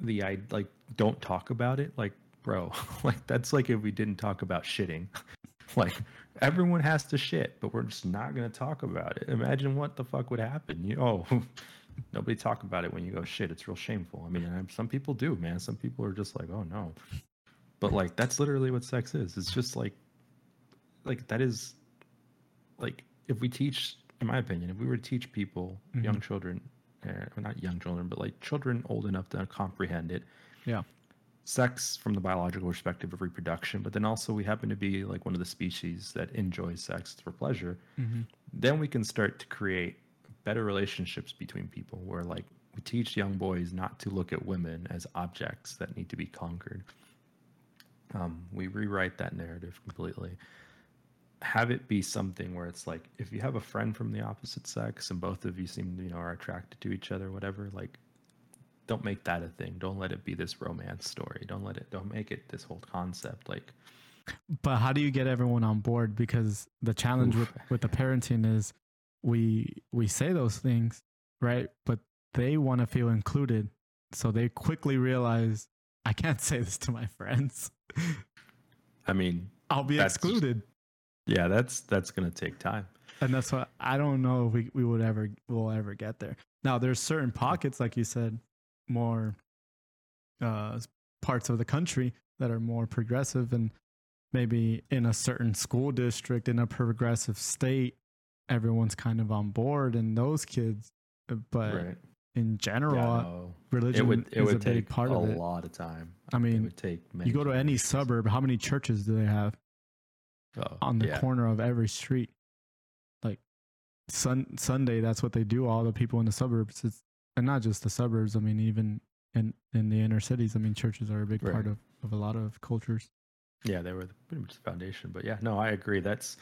The I like don't talk about it. Like, bro, (laughs) like that's like if we didn't talk about shitting. (laughs) like everyone has to shit, but we're just not gonna talk about it. Imagine what the fuck would happen. You oh (laughs) nobody talk about it when you go shit. It's real shameful. I mean, some people do, man. Some people are just like, oh no. But like that's literally what sex is. It's just like like that is like if we teach in my opinion if we were to teach people mm-hmm. young children uh, not young children but like children old enough to comprehend it. Yeah. sex from the biological perspective of reproduction but then also we happen to be like one of the species that enjoys sex for pleasure. Then we can start to create better relationships between people where like we teach young boys not to look at women as objects that need to be conquered. Um, we rewrite that narrative completely have it be something where it's like if you have a friend from the opposite sex and both of you seem you know are attracted to each other whatever like don't make that a thing don't let it be this romance story don't let it don't make it this whole concept like But how do you get everyone on board? Because the challenge with, Oof. with the parenting is we we say those things, right? But they want to feel included. So they quickly realize I can't say this to my (laughs) friends. i mean I'll be That's just- excluded. Yeah that's that's gonna take time and that's what I don't know if we, we would ever will ever get there. Now there's certain pockets, like you said, more uh, parts of the country that are more progressive, and maybe in a certain school district in a progressive state, everyone's kind of on board, and those kids. uh, But right in general, yeah, uh, no. religion it would it is would a big part a of it. a lot of time I it mean, would take many you go to any suburb, how many churches do they have? Oh, on the yeah. corner of every street. Like sun Sunday, that's what they do. All the people in the suburbs, it's, and not just the suburbs. I mean, even in in the inner cities. I mean, churches are a big part of of a lot of cultures. Yeah, they were the, pretty much the foundation. But yeah, no, I agree. That's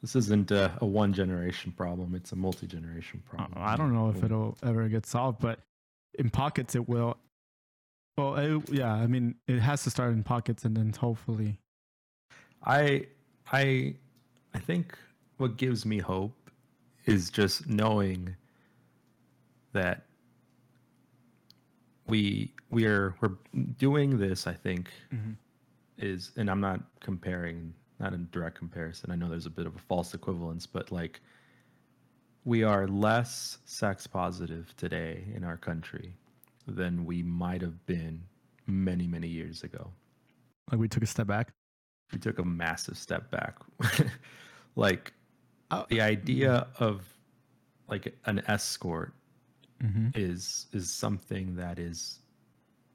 This isn't a, a one generation problem; it's a multi generation Uh, problem. I don't know if it'll ever get solved, but in pockets it will. Well, it, yeah, I mean, it has to start in pockets, and then hopefully, I I I think what gives me hope is just knowing that we we are we're doing this I think mm-hmm. is and I'm not comparing not a direct comparison. I know there's a bit of a false equivalence, but like we are less sex positive today in our country than we might have been many many years ago like we took a step back. We took a massive step back. (laughs) like Oh, the idea of like an escort mhm. is is something that is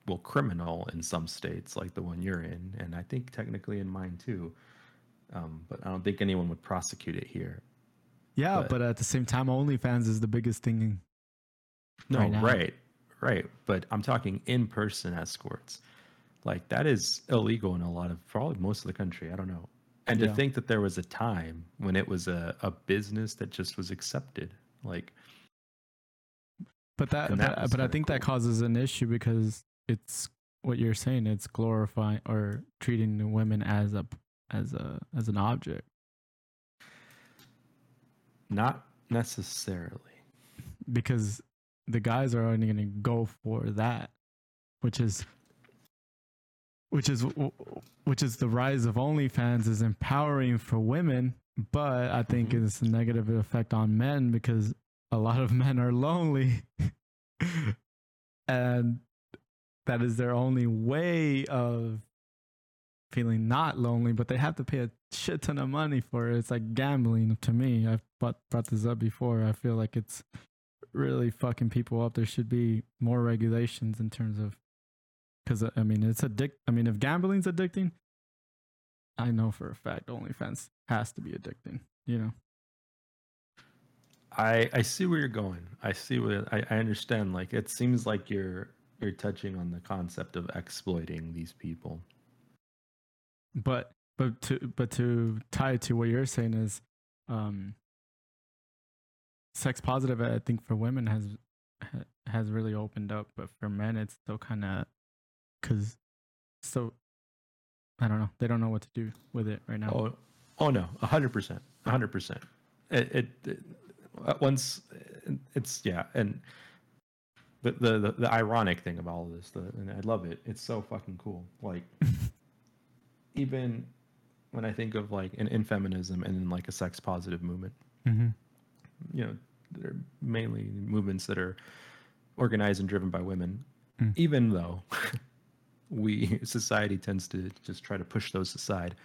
well criminal in some states like the one you're in and I think technically in mine too. Um, but I don't think anyone would prosecute it here. Yeah, but- but, at the same time, OnlyFans is the biggest thing. in- No, Right right, right. But I'm talking in-person escorts. Like that is illegal in a lot of probably most of the country. I don't know. And to think that there was a time when it was a, a business that just was accepted. Like But that, that but, I think that causes an issue because it's what you're saying. It's glorifying or treating the women as a as a as an object. not necessarily. because the guys are only going to go for that which is which is which is the rise of OnlyFans is empowering for women but I think Mhm. it's a negative effect on men because a lot of (laughs) men are lonely. And that is their only way of feeling not lonely but they have to pay a shit ton of money for it. It's like gambling to me. I've brought, brought this up before. I feel like it's really fucking people up. There should be more regulations in terms of because i mean it's addict i mean if gambling's addicting i know for a fact onlyfans has to be addicting you know I I see where you're going. I see what I, I understand. Like it seems like you're you're touching on the concept of exploiting these people. but but to but to tie it to what you're saying is um sex positive i think for women has has really opened up but for men it's still kind of because so i don't know they don't know what to do with it right now Oh, oh no, a hundred percent, a hundred percent. It, it, once it's yeah, and the, the the the ironic thing about all of this, the, and I love it. It's so fucking cool. Like (laughs) even when I think of like an in feminism and in like a sex positive movement, mm-hmm. you know, they're mainly movements that are organized and driven by women, Mm. even though (laughs) we (laughs) society tends to just try to push those aside.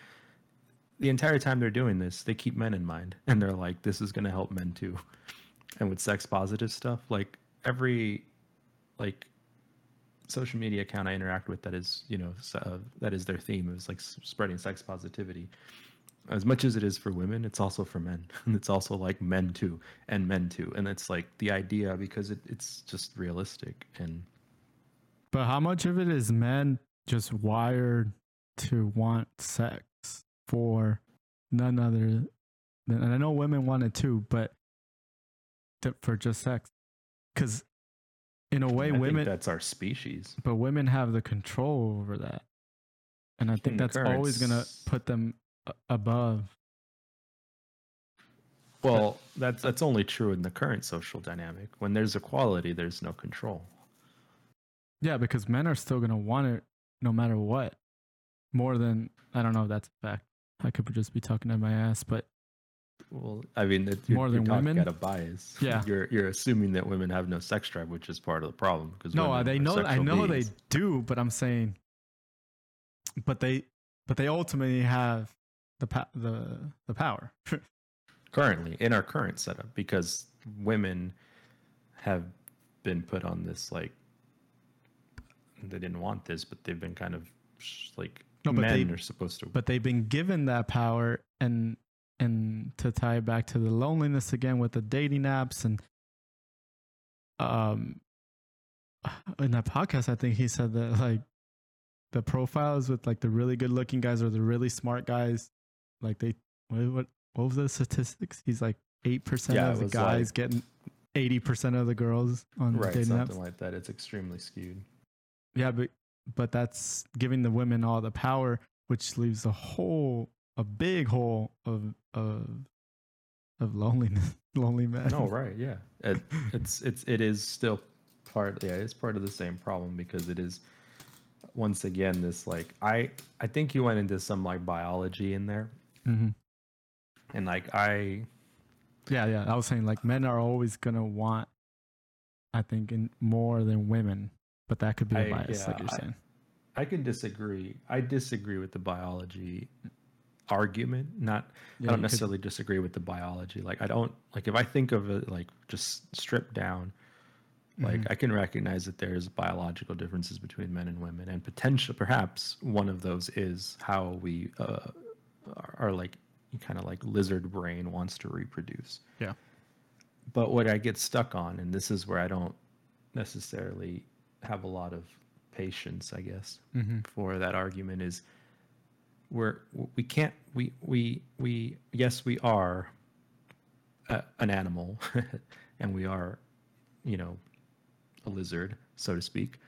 The entire time they're doing this, they keep men in mind, and they're like, "This is going to help men too." And with sex positive stuff, like every like social media account I interact with that is you know uh, that is their theme is like spreading sex positivity. As much as it is for women, it's also for men, (laughs) and it's also like men too, and men too, and it's like the idea because it, it's just realistic and but how much of it is men just wired to want sex for none other than and i know women want it too but to, for just sex because in a way I think women that's our species. but women have the control over that and i think In that's always going to put them above Well, that's that's only true in the current social dynamic. When there's equality, there's no control. Yeah because men are still going to want it no matter what more than i don't know if that's a fact i could just be talking out my ass but Well, I mean, you're, More than women? At a bias. Yeah. you're you're assuming that women have no sex drive, which is part of the problem. Because No, they know. I know beings. they do, but I'm saying, but they, but they ultimately have the pa- the the power. (laughs) currently in our current setup because women have been put on this like they didn't want this, but they've been kind of like No, but men they- are supposed to. but they've been given that power, and and to tie it back to the loneliness again with the dating apps and um (sighs) in that podcast, I think he said that like the profiles with like the really good looking guys or the really smart guys, like they what what, what was the statistics? He's like eight percent of the guys like- getting eighty percent of the girls on Right, dating something apps. like that. It's extremely skewed. Yeah, but but that's giving the women all the power, which leaves a hole, a big hole of of of loneliness, (laughs) lonely men. No, right, yeah. It, it's it's it is still part yeah, it's part of the same problem because it is once again this like I I think you went into some like biology in there hmm and like I Yeah, yeah. I was saying like men are always gonna want, I think, in more than women, but that could be a bias, like yeah, you're I- saying. I can disagree. I disagree with the biology argument. Not Yeah, I don't you could- necessarily disagree with the biology. Like I don't like if I think of it like just stripped down, like Mhm. I can recognize that there's biological differences between men and women, and potential perhaps one of those is how we uh, are, are like kind of like lizard brain wants to reproduce. Yeah. But what I get stuck on, and this is where I don't necessarily have a lot of patience, I guess, Mhm. for that argument is we're we can't we we we yes we are a, an animal (laughs) and we are you know a lizard so to speak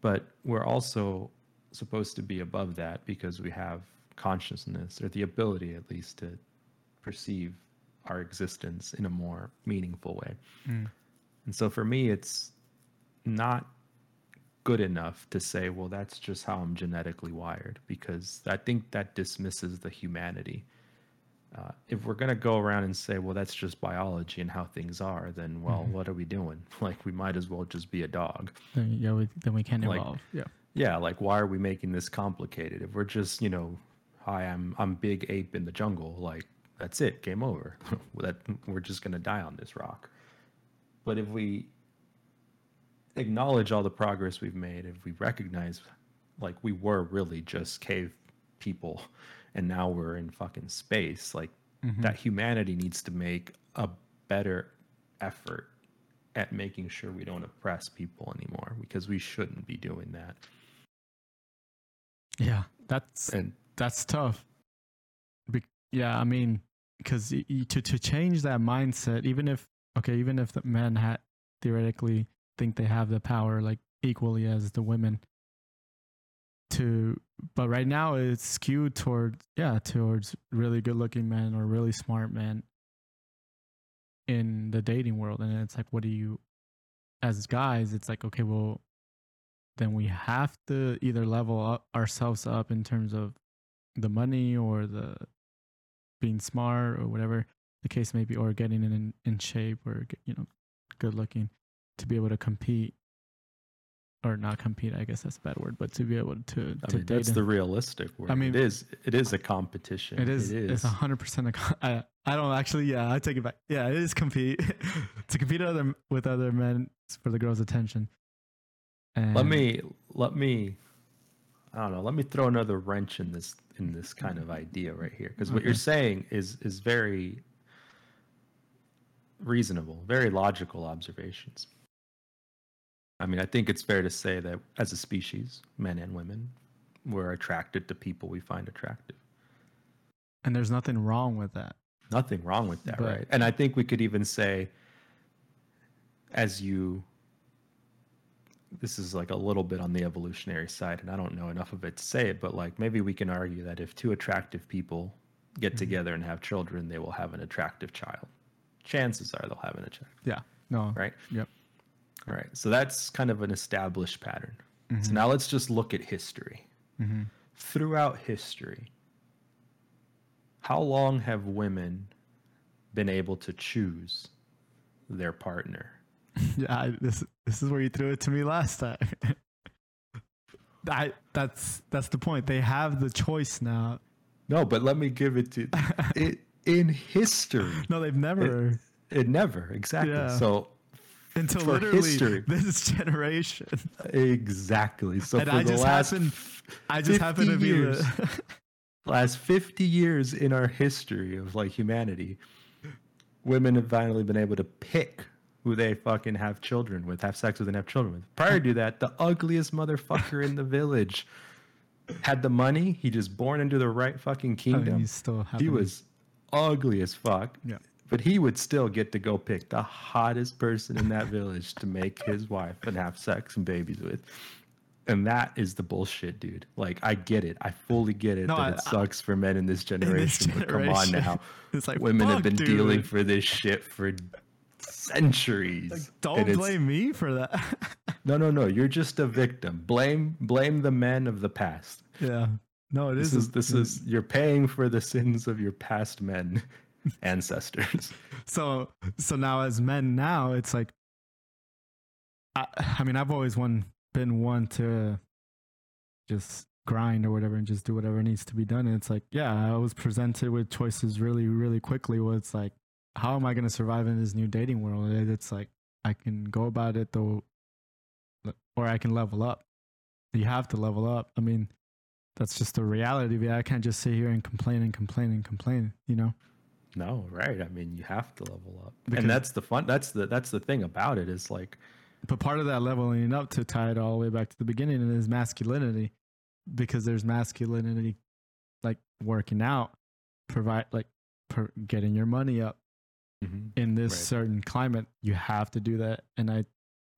but we're also supposed to be above that because we have consciousness or the ability at least to perceive our existence in a more meaningful way Mm. and so for me it's not good enough to say, well, that's just how I'm genetically wired, because I think that dismisses the humanity. Uh, if we're going to go around and say, well, that's just biology and how things are, then, well, Mhm. what are we doing? (laughs) Like, we might as well just be a dog. Then, yeah, we, then we can Like- evolve. Yeah. Yeah, like, why are we making this complicated? If we're just, you know, hi, I'm I'm big ape in the jungle, like, that's it, game over. (laughs) that we're just going to die on this rock. But if we acknowledge all the progress we've made, if we recognize like we were really just cave people and now we're in fucking space, like Mhm. that humanity needs to make a better effort at making sure we don't oppress people anymore because we shouldn't be doing that. Yeah. That's And that's tough. Be- yeah, I mean, because to to change that mindset, even if okay, even if the men ha- theoretically think they have the power like equally as the women, to but right now it's skewed towards yeah towards really good looking men or really smart men in the dating world, and it's like, what do you, as guys, it's like okay, well, then we have to either level up ourselves up in terms of the money or the being smart or whatever the case may be, or getting in in shape or you know good looking to be able to compete or not compete. I guess that's a bad word, but to be able to I to mean, that's the realistic word. i mean- it is it is a competition. it is. It It's a hundred percent. a co- I I don't actually. Yeah, I take it back. Yeah, it is compete (laughs) to compete other with other men for the girls' attention. And let me let me i don't know let me throw another wrench in this in this kind of idea right here because what you're saying is is very reasonable very logical observations i mean i think it's fair to say that as a species men and women we're attracted to people we find attractive And there's nothing wrong with that. nothing wrong with that But- right and i think we could even say as you this is like a little bit on the evolutionary side and i don't know enough of it to say it but like maybe we can argue that if two attractive people get Mhm. together and have children they will have an attractive child chances are they'll have an attractive Yeah. No. right Yep. All right so that's kind of an established pattern so Mhm. now let's just look at history Mhm. throughout history, how long have women been able to choose their partner? (laughs) Yeah, I, this this is where you threw it to me last time. (laughs) I that's that's the point. They have the choice now. No, but let me give it to (laughs) it in history. no, they've never It never exactly. Yeah. So until for literally history. this generation. exactly. So And for I the just last happen- I just happen to be years. the (laughs) last 50 years in our history of like humanity, women have finally been able to pick who they fucking have children with, have sex with, and have children with. Prior to that, the ugliest motherfucker in the village had the money. He just born into the right fucking I mean, kingdom. he was ugly as fuck. Yeah. But he would still get to go pick the hottest person in that village to make his wife and have sex and babies with. And that is the bullshit, dude. Like I get it. I fully get it No, that I- it sucks for men in this generation. (laughs) In this generation. But come on now. (laughs) It's like Women have been dude. dealing for this shit for centuries. Like, don't blame me for that. (laughs) No, no, no. You're just a victim. Blame blame the men of the past. yeah. No, it This is. is this mm. is you're paying for the sins of your past men ancestors. (laughs) so so now as men now it's like I, I mean I've always one been one to just grind or whatever and just do whatever needs to be done. And it's like yeah I was presented with choices really really quickly where it's like how am I going to survive in this new dating world? And it's like I can go about it though or I can level up. You have to level up. I mean that's just the reality of I can't just sit here and complain and complain and complain you know No, right. I mean, you have to level up. Because- and that's the fun that's the that's the thing about it is like But part of that leveling up to tie it all the way back to the beginning is masculinity, because there's masculinity, like working out, provide like per, getting your money up mm-hmm. in this Right. certain climate. You have to do that, and I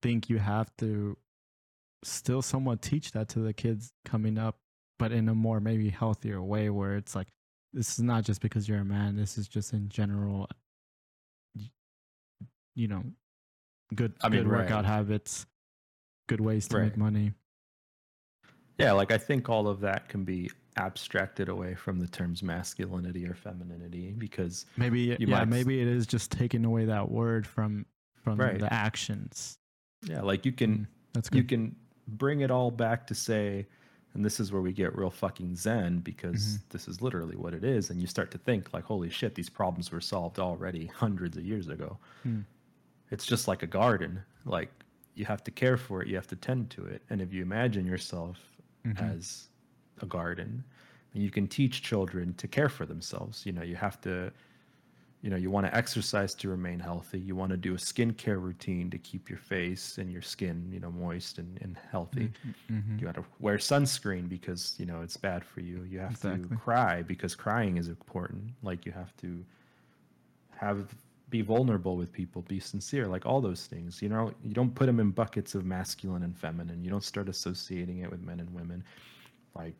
think you have to still somewhat teach that to the kids coming up, but in a more maybe healthier way, where it's like this is not just because you're a man. This is just in general, you know, good I mean, good workout right. habits, good ways to make money. yeah, like I think all of that can be abstracted away from the terms masculinity or femininity because Maybe You yeah, might maybe it is just taking away that word from from Right. the actions. yeah, like you can mm, That's you can bring it all back to say and this is where we get real fucking zen because Mm-hmm. this is literally what it is and you start to think like holy shit these problems were solved already hundreds of years ago Hmm. it's just like a garden like you have to care for it you have to tend to it and if you imagine yourself Mm-hmm. as a garden and you can teach children to care for themselves you know you have to you know you want to exercise to remain healthy. You want to do a skincare routine to keep your face and your skin you know moist and, and healthy. Mhm. you got to wear sunscreen because you know it's bad for you. You have Exactly. to cry because crying is important. Like you have to have be vulnerable with people be sincere like all those things you know? You don't put them in buckets of masculine and feminine. You don't start associating it with men and women. Like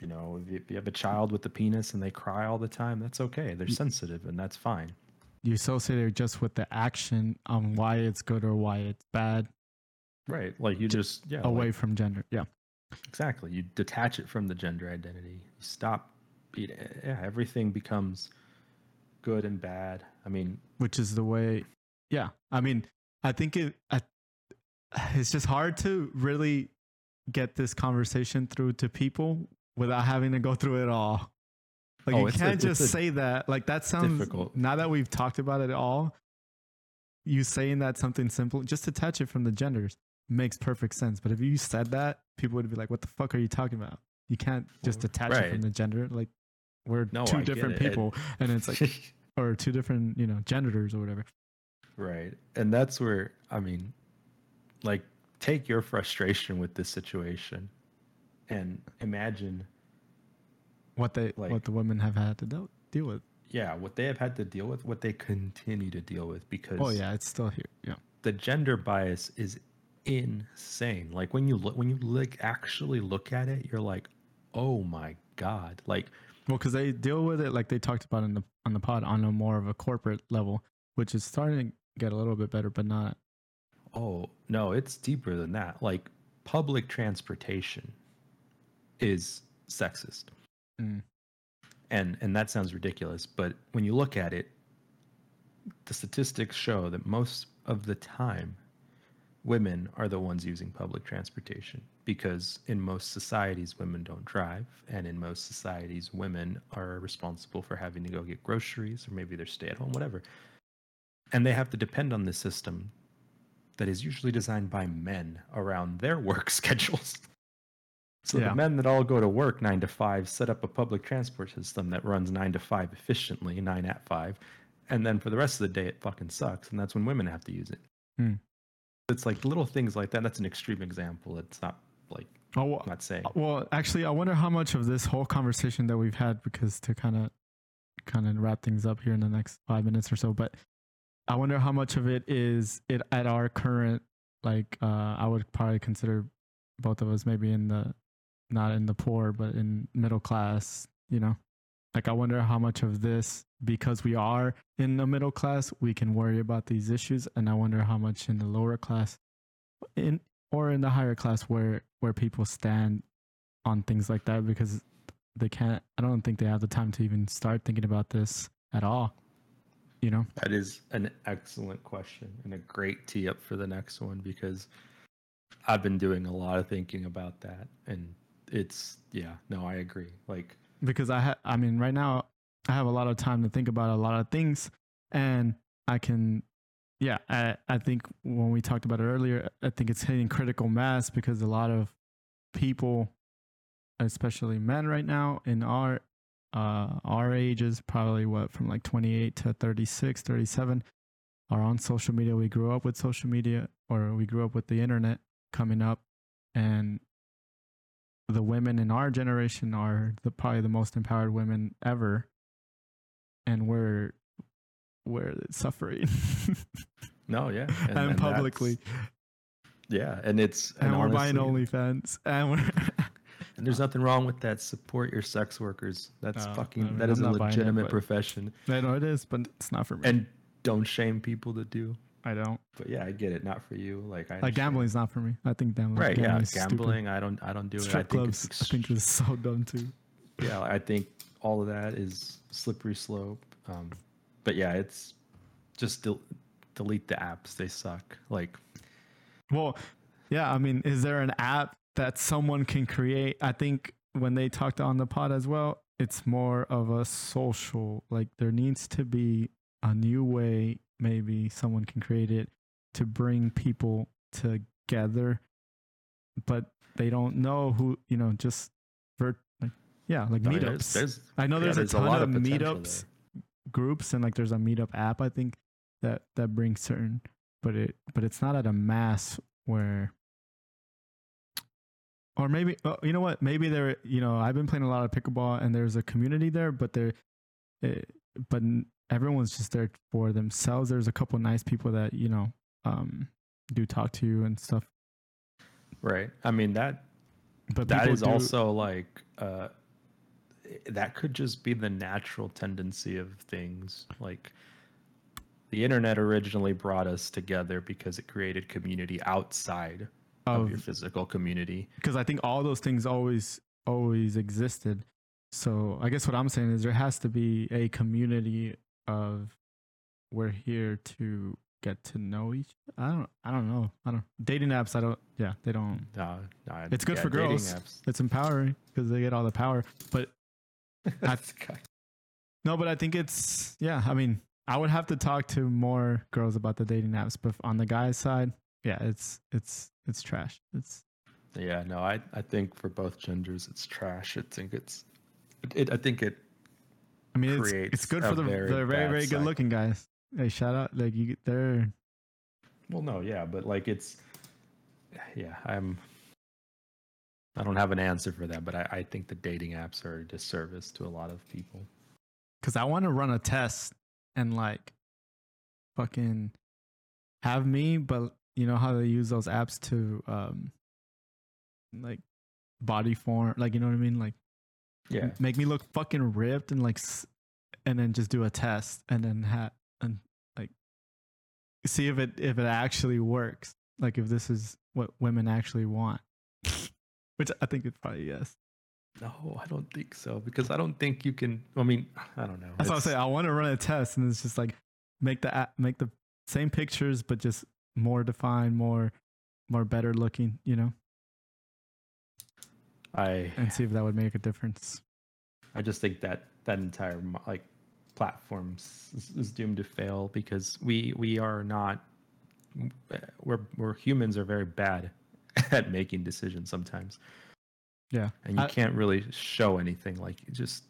you know if you, have a child with a penis and they cry all the time that's okay they're sensitive and that's fine You associate it just with the action on why it's good or why it's bad, right like you just yeah away like- from gender. Yeah. Exactly. You detach it from the gender identity. You stop. it- Yeah, everything becomes good and bad. I mean, which is the way yeah i mean i think it I, it's just hard to really get this conversation through to people without having to go through it all. Like Oh, you can't it's just say that like that sounds difficult- now that we've talked about it all you saying that something simple just detach it from the genders makes perfect sense. But if you said that people would be like what the fuck are you talking about? You can't just detach it from the gender like we're No, two I different. People and it's like (laughs) or two different you know genders or whatever. Right. And that's where, I mean, like, take your frustration with this situation and imagine, what they Like- what the women have had to deal deal with. yeah, what they have had to deal with, what they continue to deal with because Oh yeah, it's still here. Yeah. the gender bias is insane. Like when you look, when you like actually look at it, you're like, oh my God. Like, Well, because they deal with it like they talked about in the on the pod on a more of a corporate level, which is starting to get a little bit better, but not. Oh, no, it's deeper than that. Like public transportation is sexist. Mm. And and that sounds ridiculous, but when you look at it, the statistics show that most of the time women are the ones using public transportation because in most societies women don't drive and in most societies women are responsible for having to go get groceries or maybe they're stay at home whatever and they have to depend on the system that is usually designed by men around their work (laughs) schedules. So Yeah. the men that all go to work nine to five set up a public transport system that runs nine to five efficiently, nine at five, and then for the rest of the day it fucking sucks, and that's when women have to use it. Hmm. It's like little things like that. That's an extreme example. It's not like Oh well, I'm not saying. well, actually, I wonder how much of this whole conversation that we've had, because to kind of kind of wrap things up here in the next five minutes or so. But I wonder how much of it is it at our current like uh I would probably consider both of us maybe in the not in the poor but in middle class, you know. Like I wonder how much of this because we are in the middle class, we can worry about these issues and I wonder how much in the lower class in or in the higher class where where people stand on things like that because they can't I don't think they have the time to even start thinking about this at all. You know? That is an excellent question and a great tee up for the next one because I've been doing a lot of thinking about that and it's yeah, no, I agree. Like because I ha- I mean right now I have a lot of time to think about a lot of things and I can yeah, I I think when we talked about it earlier, I think it's hitting critical mass because a lot of people especially men right now in our uh our ages probably what from like 28 to 36 37 are on social media we grew up with social media or we grew up with the internet coming up and the women in our generation are the probably the most empowered women ever and we're we're suffering (laughs) no, yeah, (laughs) and, and publicly yeah, and it's and, we're buying honestly- OnlyFans (laughs) and we're And there's nothing wrong with that. Support your sex workers. That's No, I fucking. mean, that is a buying it, legitimate but- profession, I know it is but it's not for me and don't shame people to do. I don't But yeah, I get it. Not for you. Like I like gambling's not for me I think gambling Right. Yeah. gambling's stupid. Gambling. I don't. I don't do it. I strip think clubs it's. I think is so dumb too yeah. I think all of that is slippery slope. Um, but yeah, it's just del- delete the apps. They suck. Like Well, yeah, I mean, is there an app that someone can create? I think when they talked on the pod as well, it's more of a social, like there needs to be a new way, maybe someone can create it to bring people together, but they don't know who, you know, just for like, yeah, like no, meetups. there's, there's I know yeah, there's, there's a ton lot of, potential meetups there. groups and like there's a meetup app I think that that brings certain but it but it's not at a mass where or maybe oh, you know what maybe there you know I've been playing a lot of pickleball and there's a community there but there eh, but everyone's just there for themselves there's a couple nice people that you know um do talk to you and stuff Right. I mean that but that is do- also like uh that could just be the natural tendency of things like the internet originally brought us together because it created community outside of of your physical community because I think all those things always always existed. So I guess what I'm saying is there has to be a community of we're here to get to know each. I don't I don't know. I don't dating apps. I don't. Yeah, they don't. no, no, It's good yeah, for girls. apps. It's empowering because they get all the power. But (laughs) kind- no, but I think it's yeah. I mean, I would have to talk to more girls about the dating apps, but on the guys' side, yeah, it's it's it's trash. It's yeah no i i think for both genders it's trash i think it's it, i think it I mean, it's, it's good for the very the very very good looking guys. Hey, shout out! Like you, they're well no yeah but like it's yeah i'm i don't have an answer for that but i, I think the dating apps are a disservice to a lot of people because I want to run a test and like fucking have me, but you know how they use those apps to um like body form, like you know what I mean, like yeah make me look fucking ripped and like, and then just do a test and then ha and like see if it if it actually works, like if this is what women actually want, (laughs) which I think it's probably yes. no i don't think so because i don't think you can i mean i don't know That's what I'm saying. I want to run a test, and it's just like make the make the same pictures, but just more defined, more more better looking, you know, i and see if that would make a difference. I just think that that entire like platform is, is doomed to fail because we we are not we're we're humans are very bad (laughs) at making decisions sometimes. Yeah, and you I- can't really show anything like just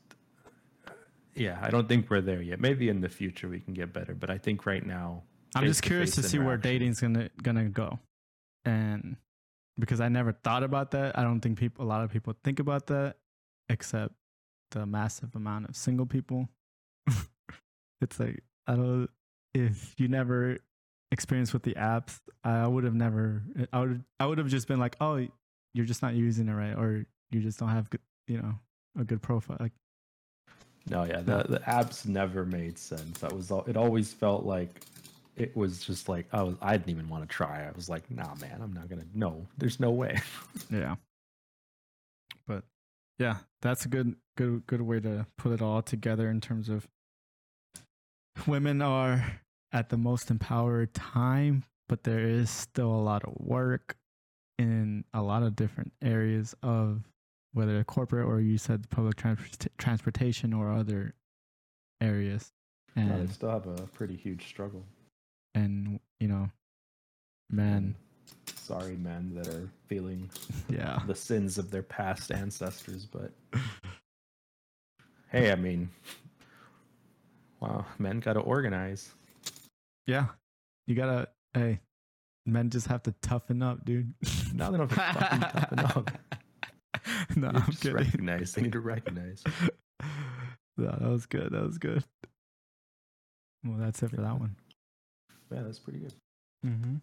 yeah i don't think we're there yet. Maybe in the future we can get better but i think right now I'm just curious to see where dating's gonna gonna go, and because I never thought about that, I don't think people a lot of people think about that, except the massive amount of single people. (laughs) it's like I don't. If you never experienced with the apps, I would have never. I would. I would have just been like, oh, you're just not using it right, or you just don't have good, you know, a good profile. Like, No, yeah, the the apps never made sense. That was all. It always felt like it was just like I was. I didn't even want to try. I was like, nah, man, I'm not gonna. No, there's no way. (laughs) yeah. But yeah, that's a good, good, good way to put it all together in terms of women are at the most empowered time, but there is still a lot of work in a lot of different areas of whether corporate or you said public trans- transportation or other areas. And they still have a pretty huge struggle. And you know, men. Sorry, men that are feeling (laughs) yeah, the sins of their past ancestors, but (laughs) hey, I mean, wow, men got to organize. yeah, you gotta. Hey, men just have to toughen up, dude. Now they don't have to fucking toughen up. (laughs) no, They I'm just kidding. recognize. They need to recognize. no, that was good. That was good. Well, that's it for that one. Yeah, that's pretty good. Mm-hmm.